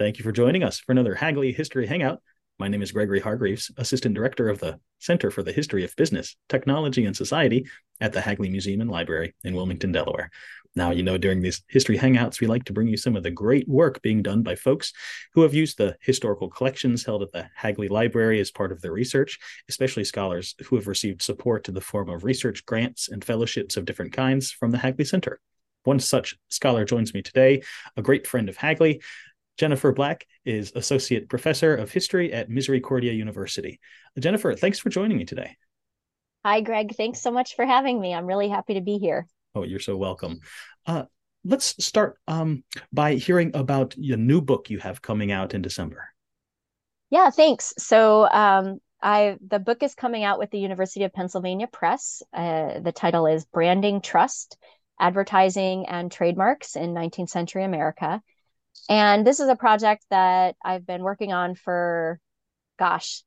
Thank you for joining us for another Hagley History Hangout. My name is Gregory Hargreaves, Assistant Director of the Center for the History of Business, Technology, and Society at the Hagley Museum and Library in Wilmington, Delaware. Now, you know, during these history hangouts, we like to bring you some of the great work being done by folks who have used the historical collections held at the Hagley Library as part of their research, especially scholars who have received support in the form of research grants and fellowships of different kinds from the Hagley Center. One such scholar joins me today, a great friend of Hagley, Jennifer Black is Associate Professor of History at Misericordia University. Jennifer, thanks for joining me today. Hi, Greg. Thanks so much for having me. I'm really happy to be here. Oh, you're so welcome. Uh, let's start um, by hearing about your new book you have coming out in December. Yeah, thanks. So, um, I the book is coming out with the University of Pennsylvania Press. Uh, the title is Branding Trust: Advertising and Trademarks in 19th Century America. And this is a project that I've been working on for, gosh,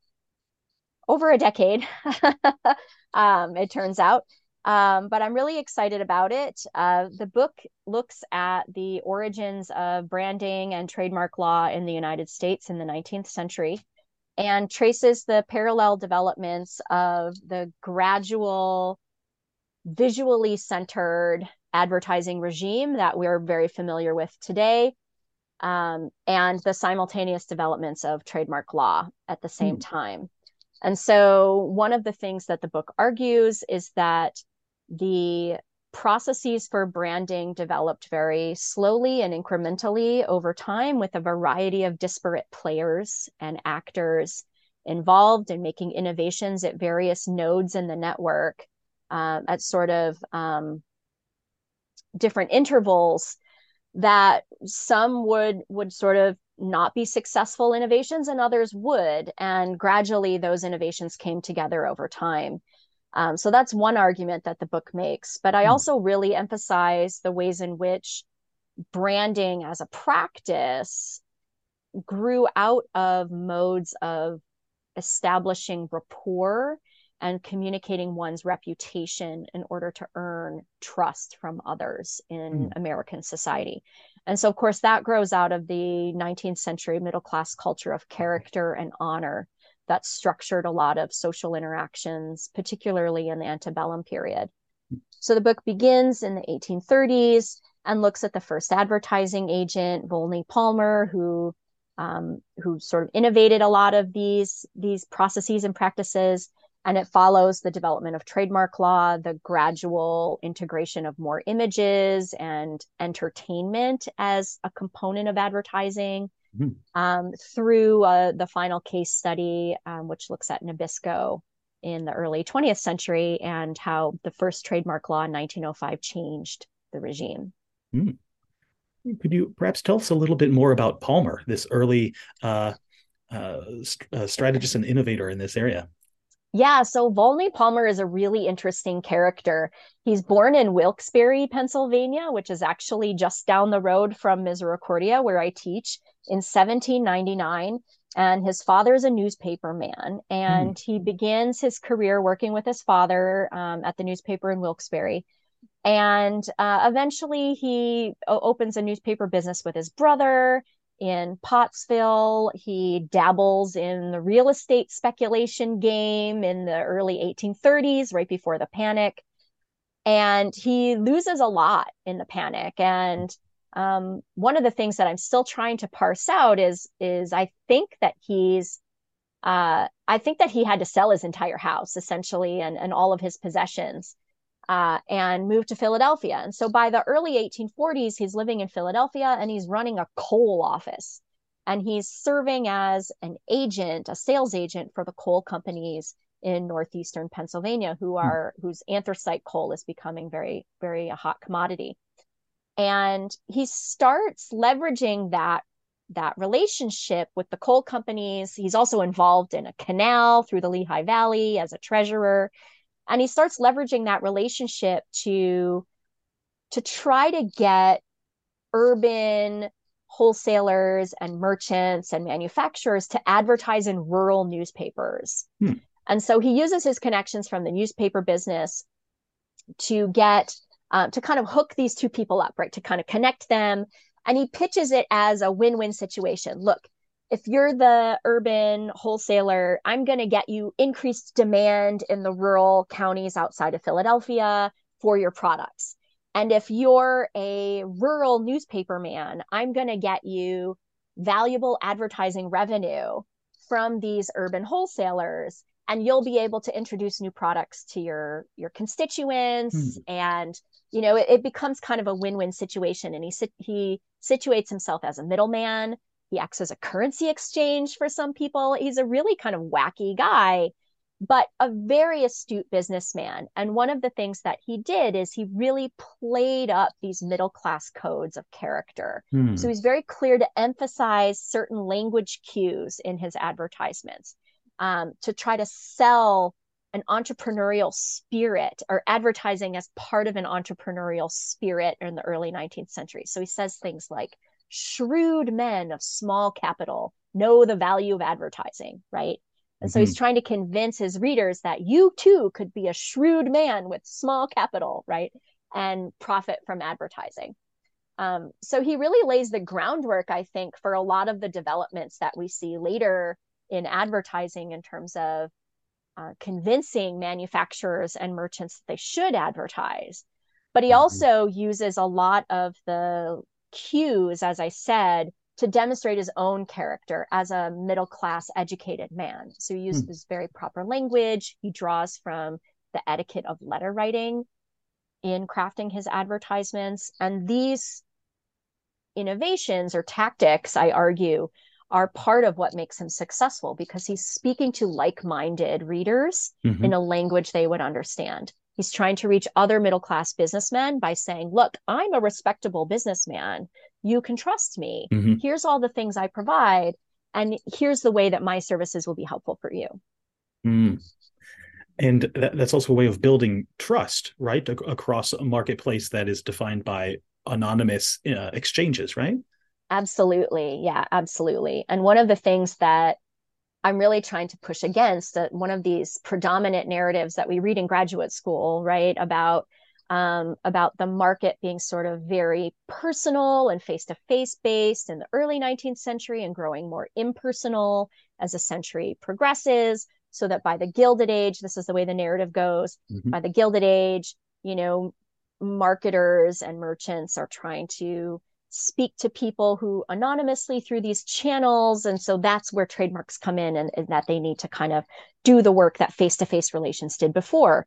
over a decade, um, it turns out. Um, but I'm really excited about it. Uh, the book looks at the origins of branding and trademark law in the United States in the 19th century and traces the parallel developments of the gradual, visually centered advertising regime that we're very familiar with today um, and the simultaneous developments of trademark law at the same mm. time. And so, one of the things that the book argues is that the processes for branding developed very slowly and incrementally over time with a variety of disparate players and actors involved in making innovations at various nodes in the network uh, at sort of um, different intervals that some would would sort of not be successful innovations and others would and gradually those innovations came together over time um, so that's one argument that the book makes but i hmm. also really emphasize the ways in which branding as a practice grew out of modes of establishing rapport and communicating one's reputation in order to earn trust from others in mm. American society. And so, of course, that grows out of the 19th century middle class culture of character and honor that structured a lot of social interactions, particularly in the antebellum period. So the book begins in the 1830s and looks at the first advertising agent, Volney Palmer, who um, who sort of innovated a lot of these these processes and practices and it follows the development of trademark law, the gradual integration of more images and entertainment as a component of advertising, mm-hmm. um, through uh, the final case study, um, which looks at Nabisco in the early 20th century and how the first trademark law in 1905 changed the regime. Mm. Could you perhaps tell us a little bit more about Palmer, this early uh, uh, st- uh, strategist and innovator in this area? Yeah, so Volney Palmer is a really interesting character. He's born in Wilkes-Barre, Pennsylvania, which is actually just down the road from Misericordia, where I teach, in 1799. And his father is a newspaper man, and mm. he begins his career working with his father um, at the newspaper in Wilkes-Barre. And uh, eventually, he opens a newspaper business with his brother in Pottsville. He dabbles in the real estate speculation game in the early 1830s, right before the panic. And he loses a lot in the panic. And um, one of the things that I'm still trying to parse out is is I think that he's uh, I think that he had to sell his entire house essentially and, and all of his possessions uh, and moved to Philadelphia. And so by the early 1840s, he's living in Philadelphia and he's running a coal office. And he's serving as an agent, a sales agent for the coal companies in northeastern Pennsylvania, who hmm. are whose anthracite coal is becoming very, very a hot commodity. And he starts leveraging that that relationship with the coal companies. He's also involved in a canal through the Lehigh Valley as a treasurer and he starts leveraging that relationship to to try to get urban wholesalers and merchants and manufacturers to advertise in rural newspapers. Hmm. And so he uses his connections from the newspaper business to get uh, to kind of hook these two people up, right? To kind of connect them And he pitches it as a win win situation. Look, if you're the urban wholesaler, I'm going to get you increased demand in the rural counties outside of Philadelphia for your products. And if you're a rural newspaper man, I'm going to get you valuable advertising revenue from these urban wholesalers and you'll be able to introduce new products to your your constituents mm. and you know it, it, becomes kind of a win-win situation and he he situates himself as a middleman he acts as a currency exchange for some people he's a really kind of wacky guy but a very astute businessman. And one of the things that he did is he really played up these middle class codes of character. Hmm. So he's very clear to emphasize certain language cues in his advertisements um, to try to sell an entrepreneurial spirit or advertising as part of an entrepreneurial spirit in the early 19th century. So he says things like, shrewd men of small capital know the value of advertising, right? And so mm-hmm. he's trying to convince his readers that you too could be a shrewd man with small capital, right? And profit from advertising. Um, so he really lays the groundwork, I think, for a lot of the developments that we see later in advertising in terms of uh, convincing manufacturers and merchants that they should advertise. But he mm-hmm. also uses a lot of the cues, as I said, to demonstrate his own character as a middle class educated man. So he hmm. uses very proper language. He draws from the etiquette of letter writing in crafting his advertisements. And these innovations or tactics, I argue, are part of what makes him successful because he's speaking to like minded readers mm-hmm. in a language they would understand. He's trying to reach other middle class businessmen by saying, Look, I'm a respectable businessman. You can trust me. Mm-hmm. Here's all the things I provide. And here's the way that my services will be helpful for you. Mm. And that, that's also a way of building trust, right? A- across a marketplace that is defined by anonymous uh, exchanges, right? Absolutely. Yeah, absolutely. And one of the things that I'm really trying to push against that one of these predominant narratives that we read in graduate school, right? About um, about the market being sort of very personal and face to face based in the early 19th century and growing more impersonal as the century progresses. So that by the Gilded Age, this is the way the narrative goes, mm-hmm. by the Gilded Age, you know, marketers and merchants are trying to speak to people who anonymously through these channels. And so that's where trademarks come in and, and that they need to kind of do the work that face to face relations did before.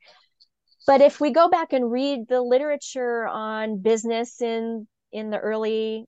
But if we go back and read the literature on business in, in the early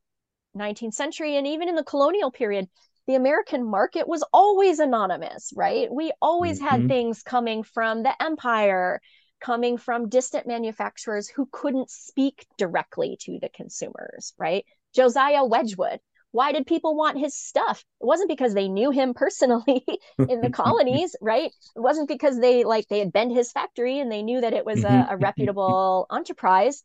19th century and even in the colonial period, the American market was always anonymous, right? We always mm-hmm. had things coming from the empire coming from distant manufacturers who couldn't speak directly to the consumers, right? Josiah Wedgwood. Why did people want his stuff? It wasn't because they knew him personally in the colonies, right? It wasn't because they like they had been to his factory and they knew that it was a, mm-hmm. a reputable enterprise.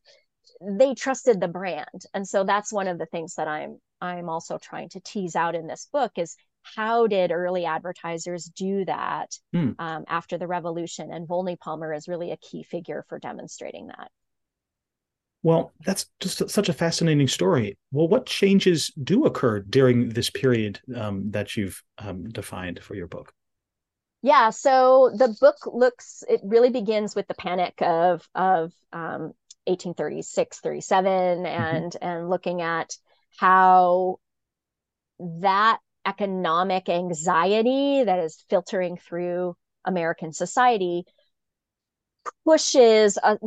They trusted the brand. And so that's one of the things that I'm I'm also trying to tease out in this book is how did early advertisers do that hmm. um, after the revolution? And Volney Palmer is really a key figure for demonstrating that. Well, that's just such a fascinating story. Well, what changes do occur during this period um, that you've um, defined for your book? Yeah, so the book looks, it really begins with the panic of, of um, 1836, 37, mm-hmm. and, mm-hmm. and looking at how that economic anxiety that is filtering through American society pushes a,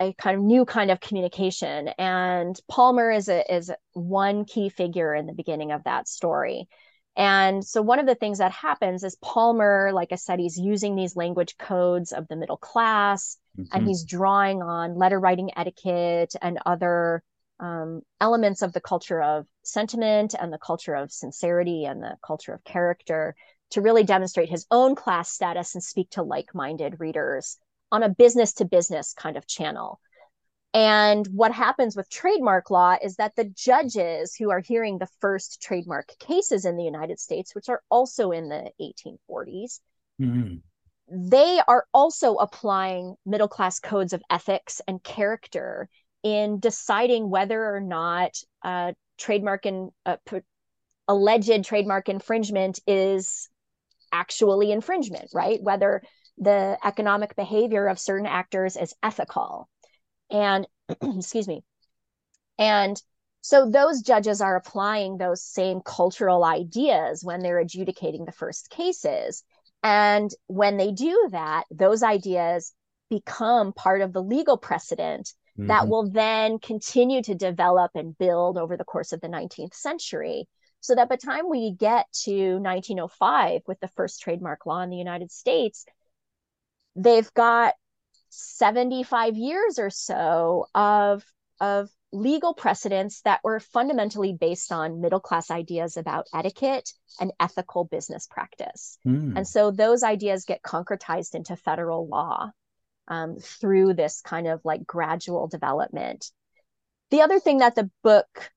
a, kind of new kind of communication and palmer is a, is one key figure in the beginning of that story and so one of the things that happens is palmer like i said he's using these language codes of the middle class mm-hmm. and he's drawing on letter writing etiquette and other um, elements of the culture of sentiment and the culture of sincerity and the culture of character to really demonstrate his own class status and speak to like minded readers on a business to business kind of channel. And what happens with trademark law is that the judges who are hearing the first trademark cases in the United States, which are also in the 1840s, mm-hmm. they are also applying middle class codes of ethics and character in deciding whether or not a trademark and uh, alleged trademark infringement is actually infringement, right? Whether the economic behavior of certain actors is ethical. And excuse me. And so those judges are applying those same cultural ideas when they're adjudicating the first cases. And when they do that, those ideas become part of the legal precedent mm-hmm. that will then continue to develop and build over the course of the 19th century. So that by the time we get to 1905 with the first trademark law in the United States, they've got 75 years or so of, of legal precedents that were fundamentally based on middle class ideas about etiquette and ethical business practice. Mm. And so those ideas get concretized into federal law um, through this kind of like gradual development. The other thing that the book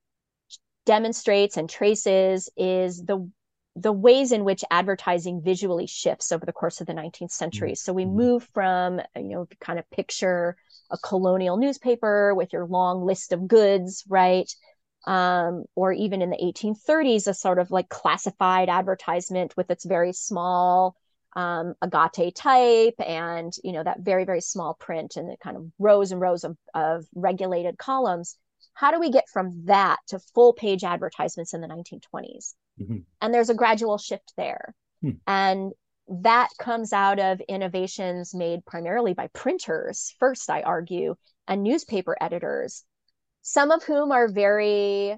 demonstrates and traces is the the ways in which advertising visually shifts over the course of the 19th century. So we mm-hmm. move from, you know, kind of picture a colonial newspaper with your long list of goods, right? Um, or even in the 1830s, a sort of like classified advertisement with its very small um, agate type and you know that very very small print and the kind of rows and rows of, of regulated columns how do we get from that to full page advertisements in the 1920s mm-hmm. and there's a gradual shift there hmm. and that comes out of innovations made primarily by printers first i argue and newspaper editors some of whom are very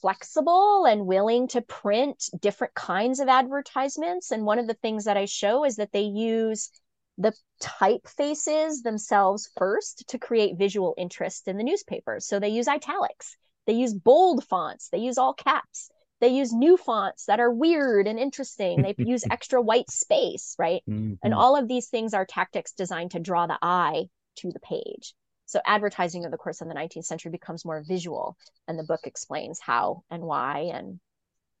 flexible and willing to print different kinds of advertisements. And one of the things that I show is that they use the typefaces themselves first to create visual interest in the newspaper. So they use italics, they use bold fonts, they use all caps, they use new fonts that are weird and interesting. They use extra white space, right? Mm-hmm. And all of these things are tactics designed to draw the eye to the page. So advertising over the course of the 19th century becomes more visual, and the book explains how and why. And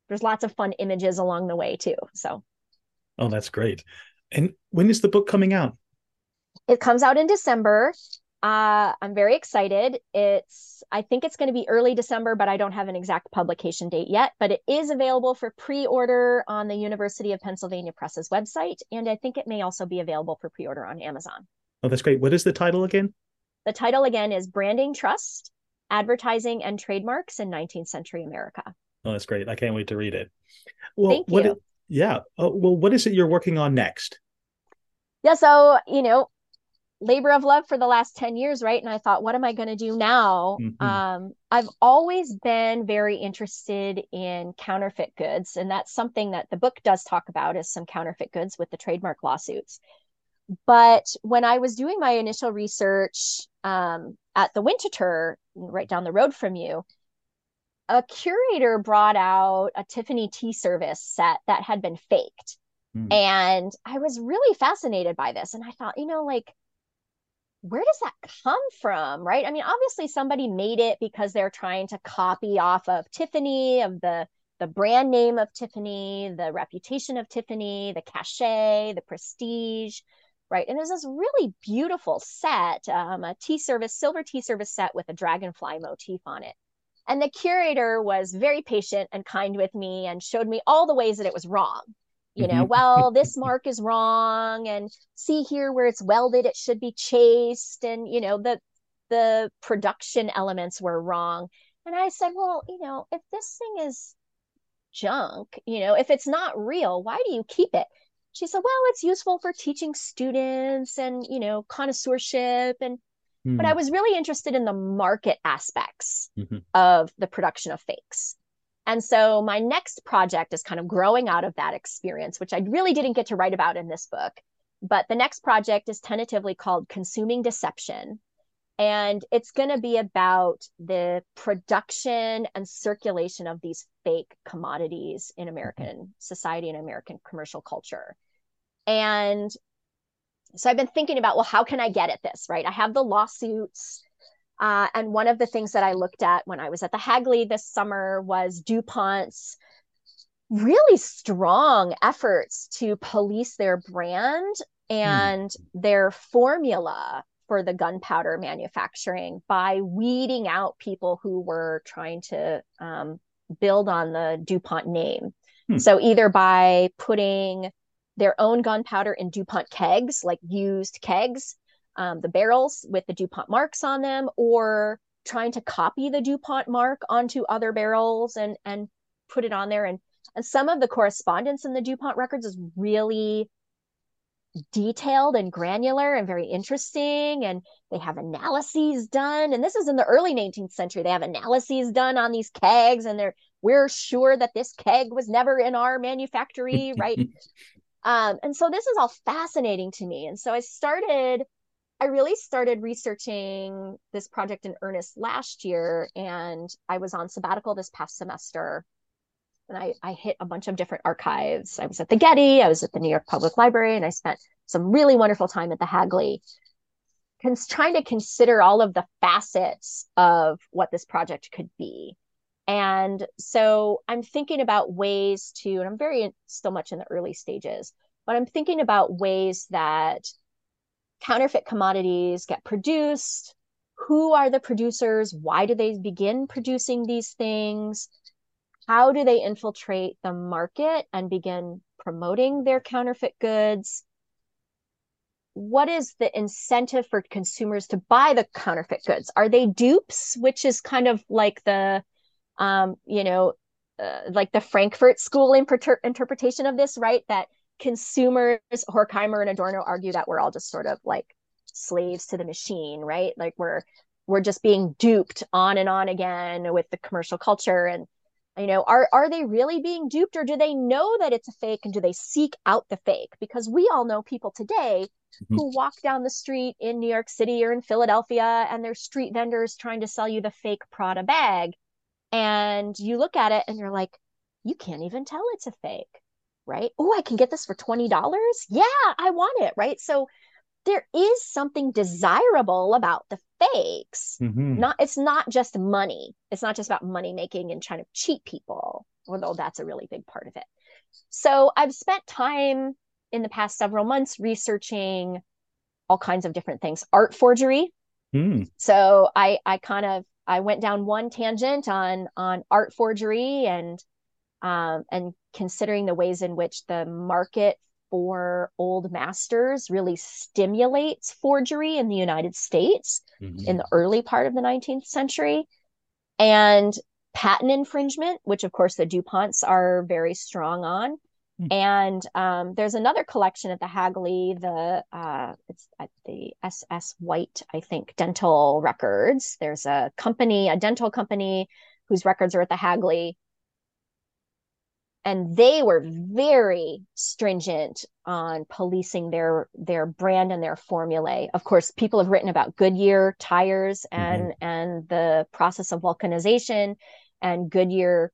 there's lots of fun images along the way too. So, oh, that's great. And when is the book coming out? It comes out in December. Uh, I'm very excited. It's I think it's going to be early December, but I don't have an exact publication date yet. But it is available for pre-order on the University of Pennsylvania Press's website, and I think it may also be available for pre-order on Amazon. Oh, that's great. What is the title again? The title again is Branding Trust Advertising and Trademarks in 19th Century America. Oh, that's great. I can't wait to read it. Well, Thank what you. Yeah. Oh, well, what is it you're working on next? Yeah. So, you know, labor of love for the last 10 years, right? And I thought, what am I going to do now? Mm-hmm. Um, I've always been very interested in counterfeit goods. And that's something that the book does talk about is some counterfeit goods with the trademark lawsuits. But when I was doing my initial research um, at the Winterthur, right down the road from you, a curator brought out a Tiffany tea service set that had been faked. Mm. And I was really fascinated by this. And I thought, you know, like, where does that come from? Right. I mean, obviously somebody made it because they're trying to copy off of Tiffany, of the the brand name of Tiffany, the reputation of Tiffany, the cachet, the prestige right? And there's this really beautiful set, um, a tea service, silver tea service set with a dragonfly motif on it. And the curator was very patient and kind with me and showed me all the ways that it was wrong. You know, mm-hmm. well, this mark is wrong, and see here where it's welded, it should be chased, and you know the the production elements were wrong. And I said, well, you know, if this thing is junk, you know, if it's not real, why do you keep it? She said, well, it's useful for teaching students and, you know, connoisseurship. And, mm. but I hmm. was really interested in the market aspects mm-hmm. of the production of fakes. And so my next project is kind of growing out of that experience, which I really didn't get to write about in this book. But the next project is tentatively called Consuming Deception. And it's going to be about the production and circulation of these fake commodities in American mm-hmm. society and American commercial culture. And so I've been thinking about, well, how can I get at this, right? I have the lawsuits. Uh, and one of the things that I looked at when I was at the Hagley this summer was DuPont's really strong efforts to police their brand and mm. their formula for the gunpowder manufacturing by weeding out people who were trying to um, build on the DuPont name. Hmm. So either by putting their own gunpowder in DuPont kegs, like used kegs, um, the barrels with the DuPont marks on them, or trying to copy the DuPont mark onto other barrels and and put it on there. And and some of the correspondence in the DuPont records is really detailed and granular and very interesting and they have analyses done. And this is in the early 19th century. They have analyses done on these kegs and they're we're sure that this keg was never in our manufactory right um, and so this is all fascinating to me and so i started i really started researching this project in earnest last year and i was on sabbatical this past semester and I, I hit a bunch of different archives. I was at the Getty, I was at the New York Public Library, and I spent some really wonderful time at the Hagley, cons- trying to consider all of the facets of what this project could be. And so I'm thinking about ways to, and I'm very still much in the early stages, but I'm thinking about ways that counterfeit commodities get produced. Who are the producers? Why do they begin producing these things? how do they infiltrate the market and begin promoting their counterfeit goods? What is the incentive for consumers to buy the counterfeit goods? Are they dupes, which is kind of like the, um, you know, uh, like the Frankfurt School interpretation of this, right? That consumers, Horkheimer and Adorno argue that we're all just sort of like slaves to the machine, right? Like we're we're just being duped on and on again with the commercial culture and you know are are they really being duped or do they know that it's a fake and do they seek out the fake because we all know people today mm-hmm. who walk down the street in New York City or in Philadelphia and there's street vendors trying to sell you the fake Prada bag and you look at it and you're like you can't even tell it's a fake right oh I can get this for $20 yeah I want it right so there is something desirable about the fakes. Mm-hmm. Not it's not just money. It's not just about money making and trying to cheat people, although that's a really big part of it. So I've spent time in the past several months researching all kinds of different things. Art forgery. Mm. So I I kind of I went down one tangent on on art forgery and um, and considering the ways in which the market for old masters really stimulates forgery in the United States mm-hmm. in the early part of the 19th century. And patent infringement, which of course the DuPonts are very strong on. Mm-hmm. And um, there's another collection at the Hagley, the uh, it's at the SS White, I think, dental records. There's a company, a dental company whose records are at the Hagley and they were very stringent on policing their their brand and their formulae of course people have written about goodyear tires and mm-hmm. and the process of vulcanization and goodyear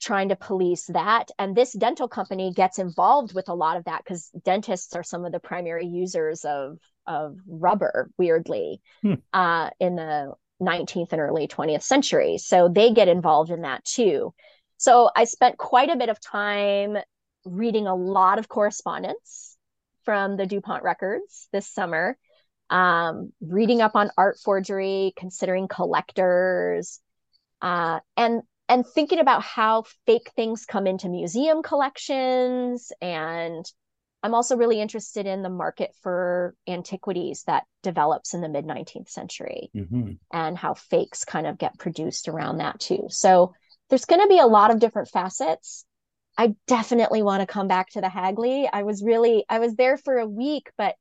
trying to police that. And this dental company gets involved with a lot of that because dentists are some of the primary users of of rubber weirdly hmm. uh, in the 19th and early 20th century. So they get involved in that too. So I spent quite a bit of time reading a lot of correspondence from the DuPont records this summer, um, reading up on art forgery, considering collectors, uh, and and thinking about how fake things come into museum collections. And I'm also really interested in the market for antiquities that develops in the mid 19th century mm-hmm. and how fakes kind of get produced around that too. So there's going to be a lot of different facets. I definitely want to come back to the Hagley. I was really, I was there for a week, but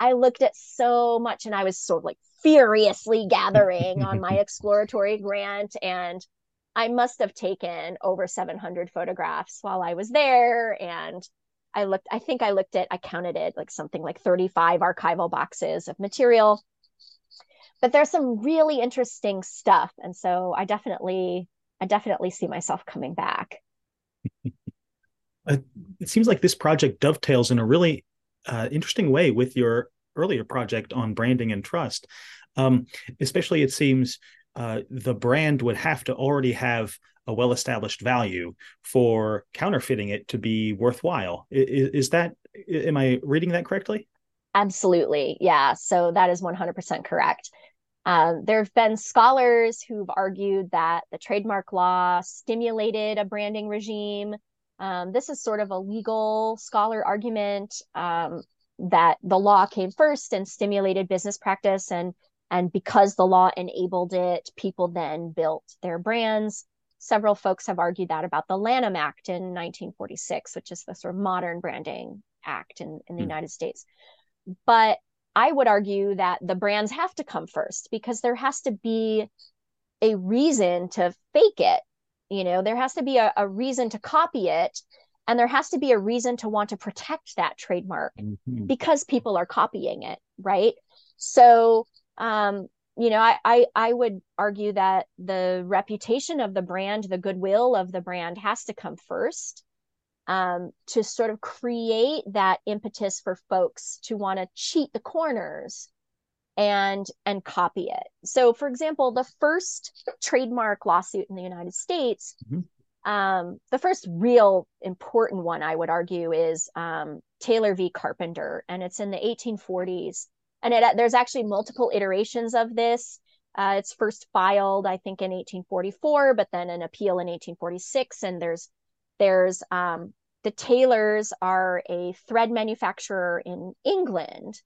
I looked at so much and I was sort of like furiously gathering on my exploratory grant. And I must have taken over 700 photographs while I was there. And I looked, I think I looked at, I counted it like something like 35 archival boxes of material. But there's some really interesting stuff. And so I definitely I definitely see myself coming back. it seems like this project dovetails in a really uh, interesting way with your earlier project on branding and trust. Um, especially, it seems uh, the brand would have to already have a well established value for counterfeiting it to be worthwhile. Is, is, that, am I reading that correctly? Absolutely. Yeah. So that is 100% correct. Um, there have been scholars who've argued that the trademark law stimulated a branding regime. Um, this is sort of a legal scholar argument um, that the law came first and stimulated business practice, and and because the law enabled it, people then built their brands. Several folks have argued that about the Lanham Act in 1946, which is the sort of modern branding act in, in the mm. United States. But I would argue that the brands have to come first because there has to be a reason to fake it. You know, there has to be a, a reason to copy it. And there has to be a reason to want to protect that trademark mm-hmm. because people are copying it, right? So, um, you know, I, I I would argue that the reputation of the brand, the goodwill of the brand has to come first um, to sort of create that impetus for folks to want to cheat the corners and and copy it. So for example the first trademark lawsuit in the united states mm-hmm. um, the first real important one i would argue is um, taylor v. Carpenter and it's in the 1840s and it, there's actually multiple iterations of this uh, it's first filed i think in 1844 but then an appeal in 1846 and there's there's um, the Taylors are a thread manufacturer in England,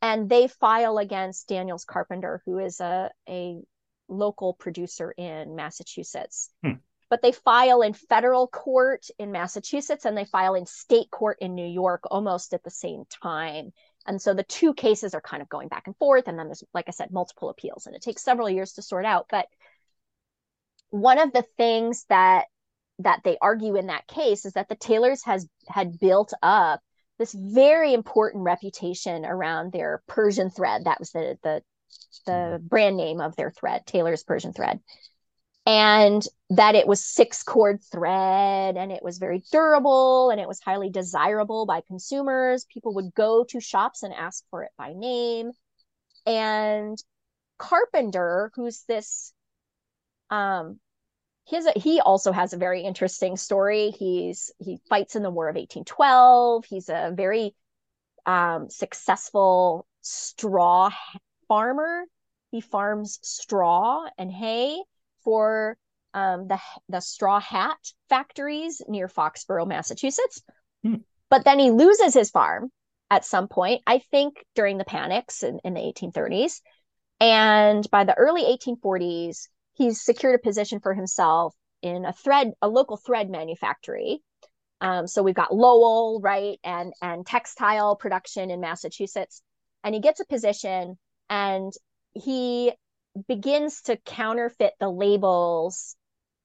and they file against Daniels Carpenter, who is a, a local producer in Massachusetts. Hmm. But they file in federal court in Massachusetts and they file in state court in New York almost at the same time. And so the two cases are kind of going back and forth. And then there's, like I said, multiple appeals, and it takes several years to sort out. But one of the things that that they argue in that case is that the Taylors has had built up this very important reputation around their Persian thread. That was the the the mm-hmm. brand name of their thread, Taylor's Persian thread. And that it was six cord thread and it was very durable and it was highly desirable by consumers. People would go to shops and ask for it by name. And Carpenter, who's this um, his he also has a very interesting story. He's he fights in the War of 1812. He's a very um, successful straw farmer. He farms straw and hay for um, the the straw hat factories near Foxborough, Massachusetts. Hmm. But then he loses his farm at some point. I think during the panics in, in the 1830s, and by the early 1840s, he's secured a position for himself in a thread, a local thread manufactory. Um, so we've got Lowell, right, and and textile production in Massachusetts, and he gets a position and he begins to counterfeit the labels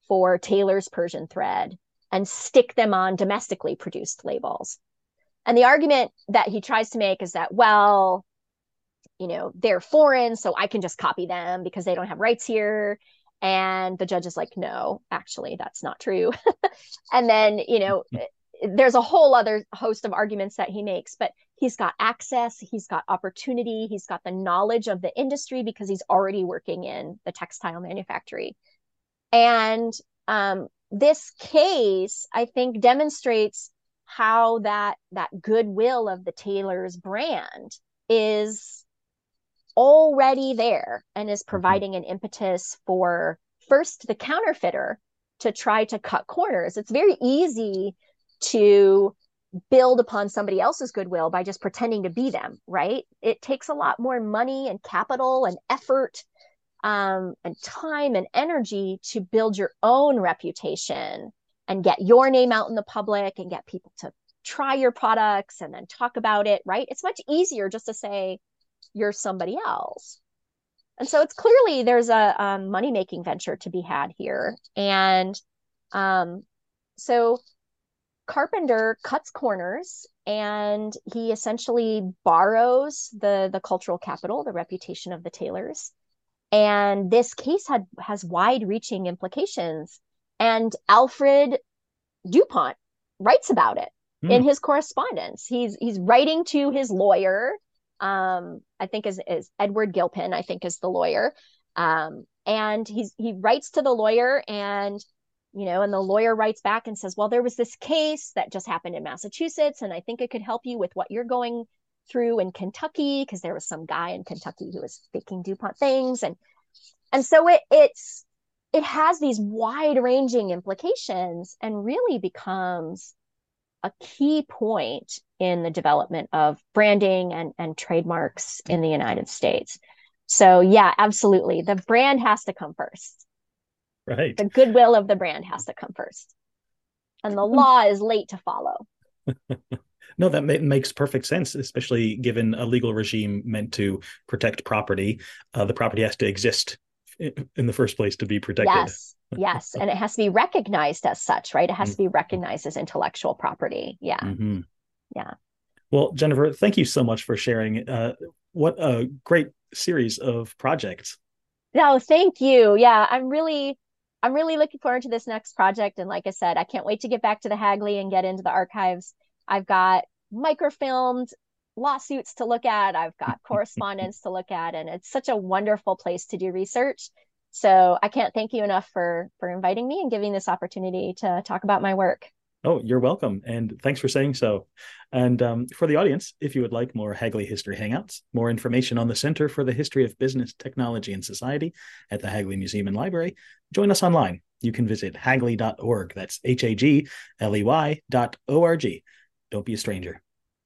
for Taylor's Persian thread and stick them on domestically produced labels. And the argument that he tries to make is that, well, you know, they're foreign, so I can just copy them because they don't have rights here. And the judge is like, no, actually, that's not true. and then, you know. there's a whole other host of arguments that he makes, but he's got access, he's got opportunity, he's got the knowledge of the industry because he's already working in the textile manufactory. And um, this case, I think, demonstrates how that that goodwill of the Taylor's brand is already there and is mm-hmm. providing an impetus for first the counterfeiter to try to cut corners. It's very easy to build upon somebody else's goodwill by just pretending to be them, right? It takes a lot more money and capital and effort um, and time and energy to build your own reputation and get your name out in the public and get people to try your products and then talk about it, right? It's much easier just to say, you're somebody else and so it's clearly there's a um, money making venture to be had here and um, so carpenter cuts corners and he essentially borrows the the cultural capital the reputation of the taylors and this case had has wide reaching implications and alfred dupont writes about it mm. in his correspondence he's he's writing to his lawyer um, I think is, is Edward Gilpin, I think is the lawyer. Um, and he's, he writes to the lawyer and, you know, and the lawyer writes back and says, well, there was this case that just happened in Massachusetts, and I think it could help you with what you're going through in Kentucky because there was some guy in Kentucky who was faking DuPont things. And and so it it's it has these wide-ranging implications and really becomes a key point in the development of branding and, and trademarks in the United States. So yeah, absolutely. The brand has to come first. Right. The goodwill of the brand has to come first. And the law is late to follow. no, that ma- makes perfect sense, especially given a legal regime meant to protect property. Uh, the property has to exist in the first place to be protected. Yes. yes. And it has to be recognized as such, right? It has to be recognized as intellectual property. Yeah. Mm-hmm. Yeah. Well, Jennifer, thank you so much for sharing. Uh, what a great series of projects. No, thank you. Yeah, I'm really I'm really looking forward to this next project. And like I said, I can't wait to get back to the Hagley and get into the archives. I've got microfilmed lawsuits to look at, I've got correspondence to look at, and it's such a wonderful place to do research. So I can't thank you enough for for inviting me and giving this opportunity to talk about my work. Oh, you're welcome. And thanks for saying so. And um, for the audience, if you would like more Hagley History Hangouts, more information on the Center for the History of Business, Technology, and Society at the Hagley Museum and Library, join us online. You can visit hagley.org. That's H A G L E Y dot O R G. Don't be a stranger.